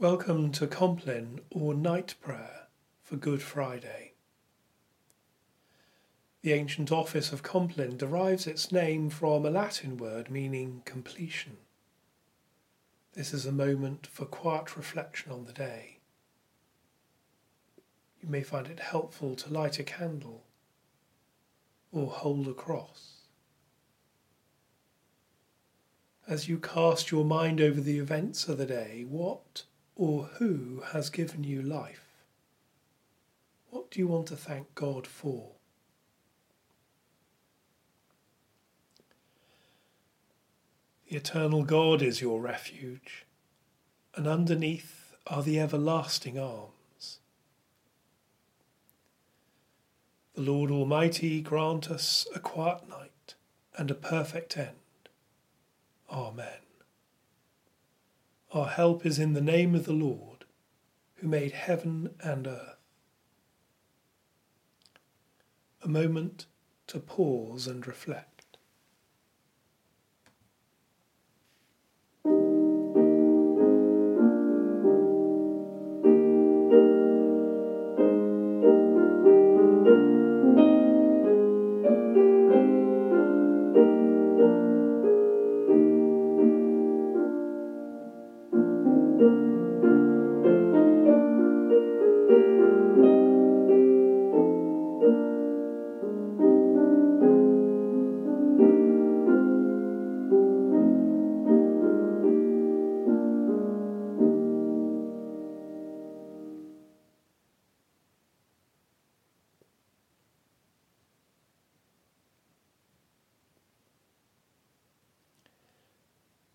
Welcome to Compline or Night Prayer for Good Friday. The ancient office of Compline derives its name from a Latin word meaning completion. This is a moment for quiet reflection on the day. You may find it helpful to light a candle or hold a cross. As you cast your mind over the events of the day, what or who has given you life? What do you want to thank God for? The eternal God is your refuge, and underneath are the everlasting arms. The Lord Almighty grant us a quiet night and a perfect end. Amen. Our help is in the name of the Lord, who made heaven and earth. A moment to pause and reflect.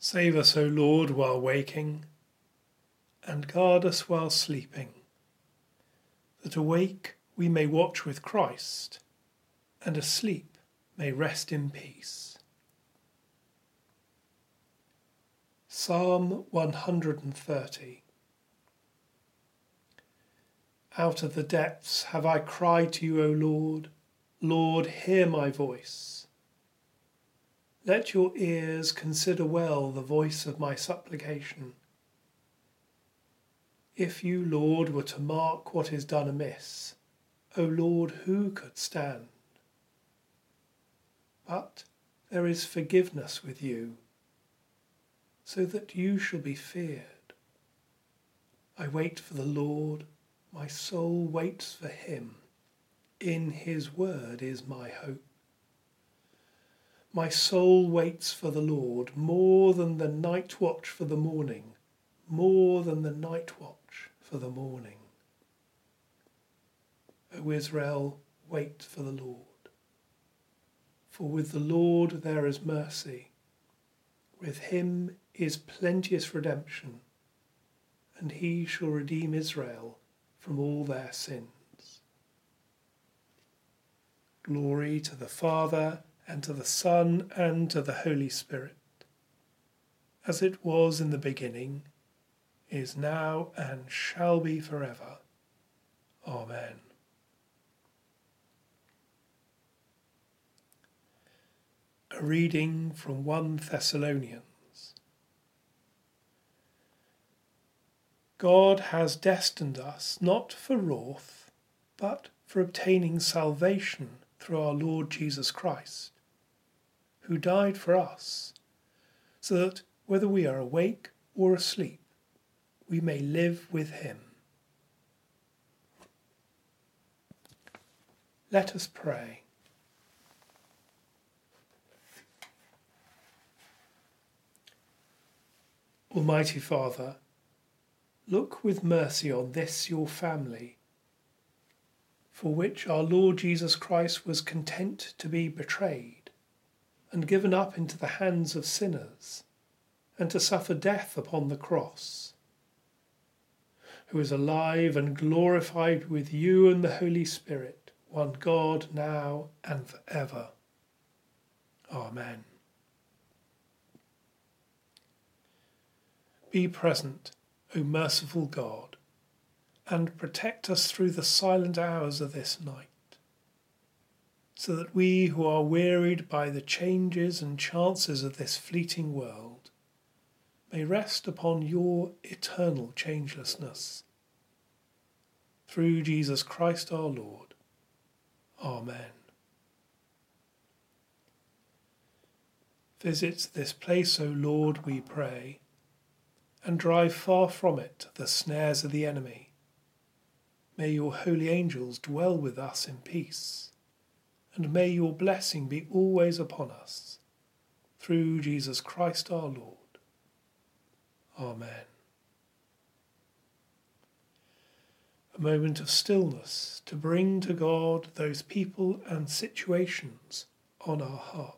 Save us, O Lord, while waking, and guard us while sleeping, that awake we may watch with Christ, and asleep may rest in peace. Psalm 130 Out of the depths have I cried to you, O Lord. Lord, hear my voice. Let your ears consider well the voice of my supplication. If you, Lord, were to mark what is done amiss, O Lord, who could stand? But there is forgiveness with you, so that you shall be feared. I wait for the Lord, my soul waits for him. In his word is my hope. My soul waits for the Lord more than the night watch for the morning, more than the night watch for the morning. O Israel, wait for the Lord. For with the Lord there is mercy, with him is plenteous redemption, and he shall redeem Israel from all their sins. Glory to the Father and to the Son, and to the Holy Spirit, as it was in the beginning, is now, and shall be forever. Amen. A reading from 1 Thessalonians. God has destined us not for wrath, but for obtaining salvation through our Lord Jesus Christ who died for us, so that whether we are awake or asleep, we may live with him. Let us pray. Almighty Father, look with mercy on this your family, for which our Lord Jesus Christ was content to be betrayed and given up into the hands of sinners, and to suffer death upon the cross, who is alive and glorified with you and the Holy Spirit, one God, now and for ever. Amen. Be present, O merciful God, and protect us through the silent hours of this night so that we who are wearied by the changes and chances of this fleeting world may rest upon your eternal changelessness. Through Jesus Christ our Lord. Amen. Visit this place, O Lord, we pray, and drive far from it the snares of the enemy. May your holy angels dwell with us in peace, and may your blessing be always upon us. Through Jesus Christ our Lord. Amen. A moment of stillness to bring to God those people and situations on our heart.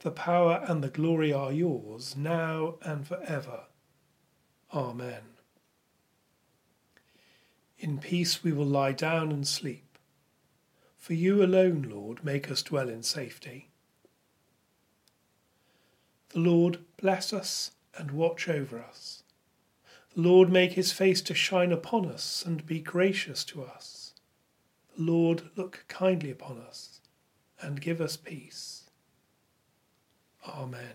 the power and the glory are yours, now and for ever. Amen. In peace we will lie down and sleep. For you alone, Lord, make us dwell in safety. The Lord bless us and watch over us. The Lord make his face to shine upon us and be gracious to us. The Lord look kindly upon us and give us peace. Amen.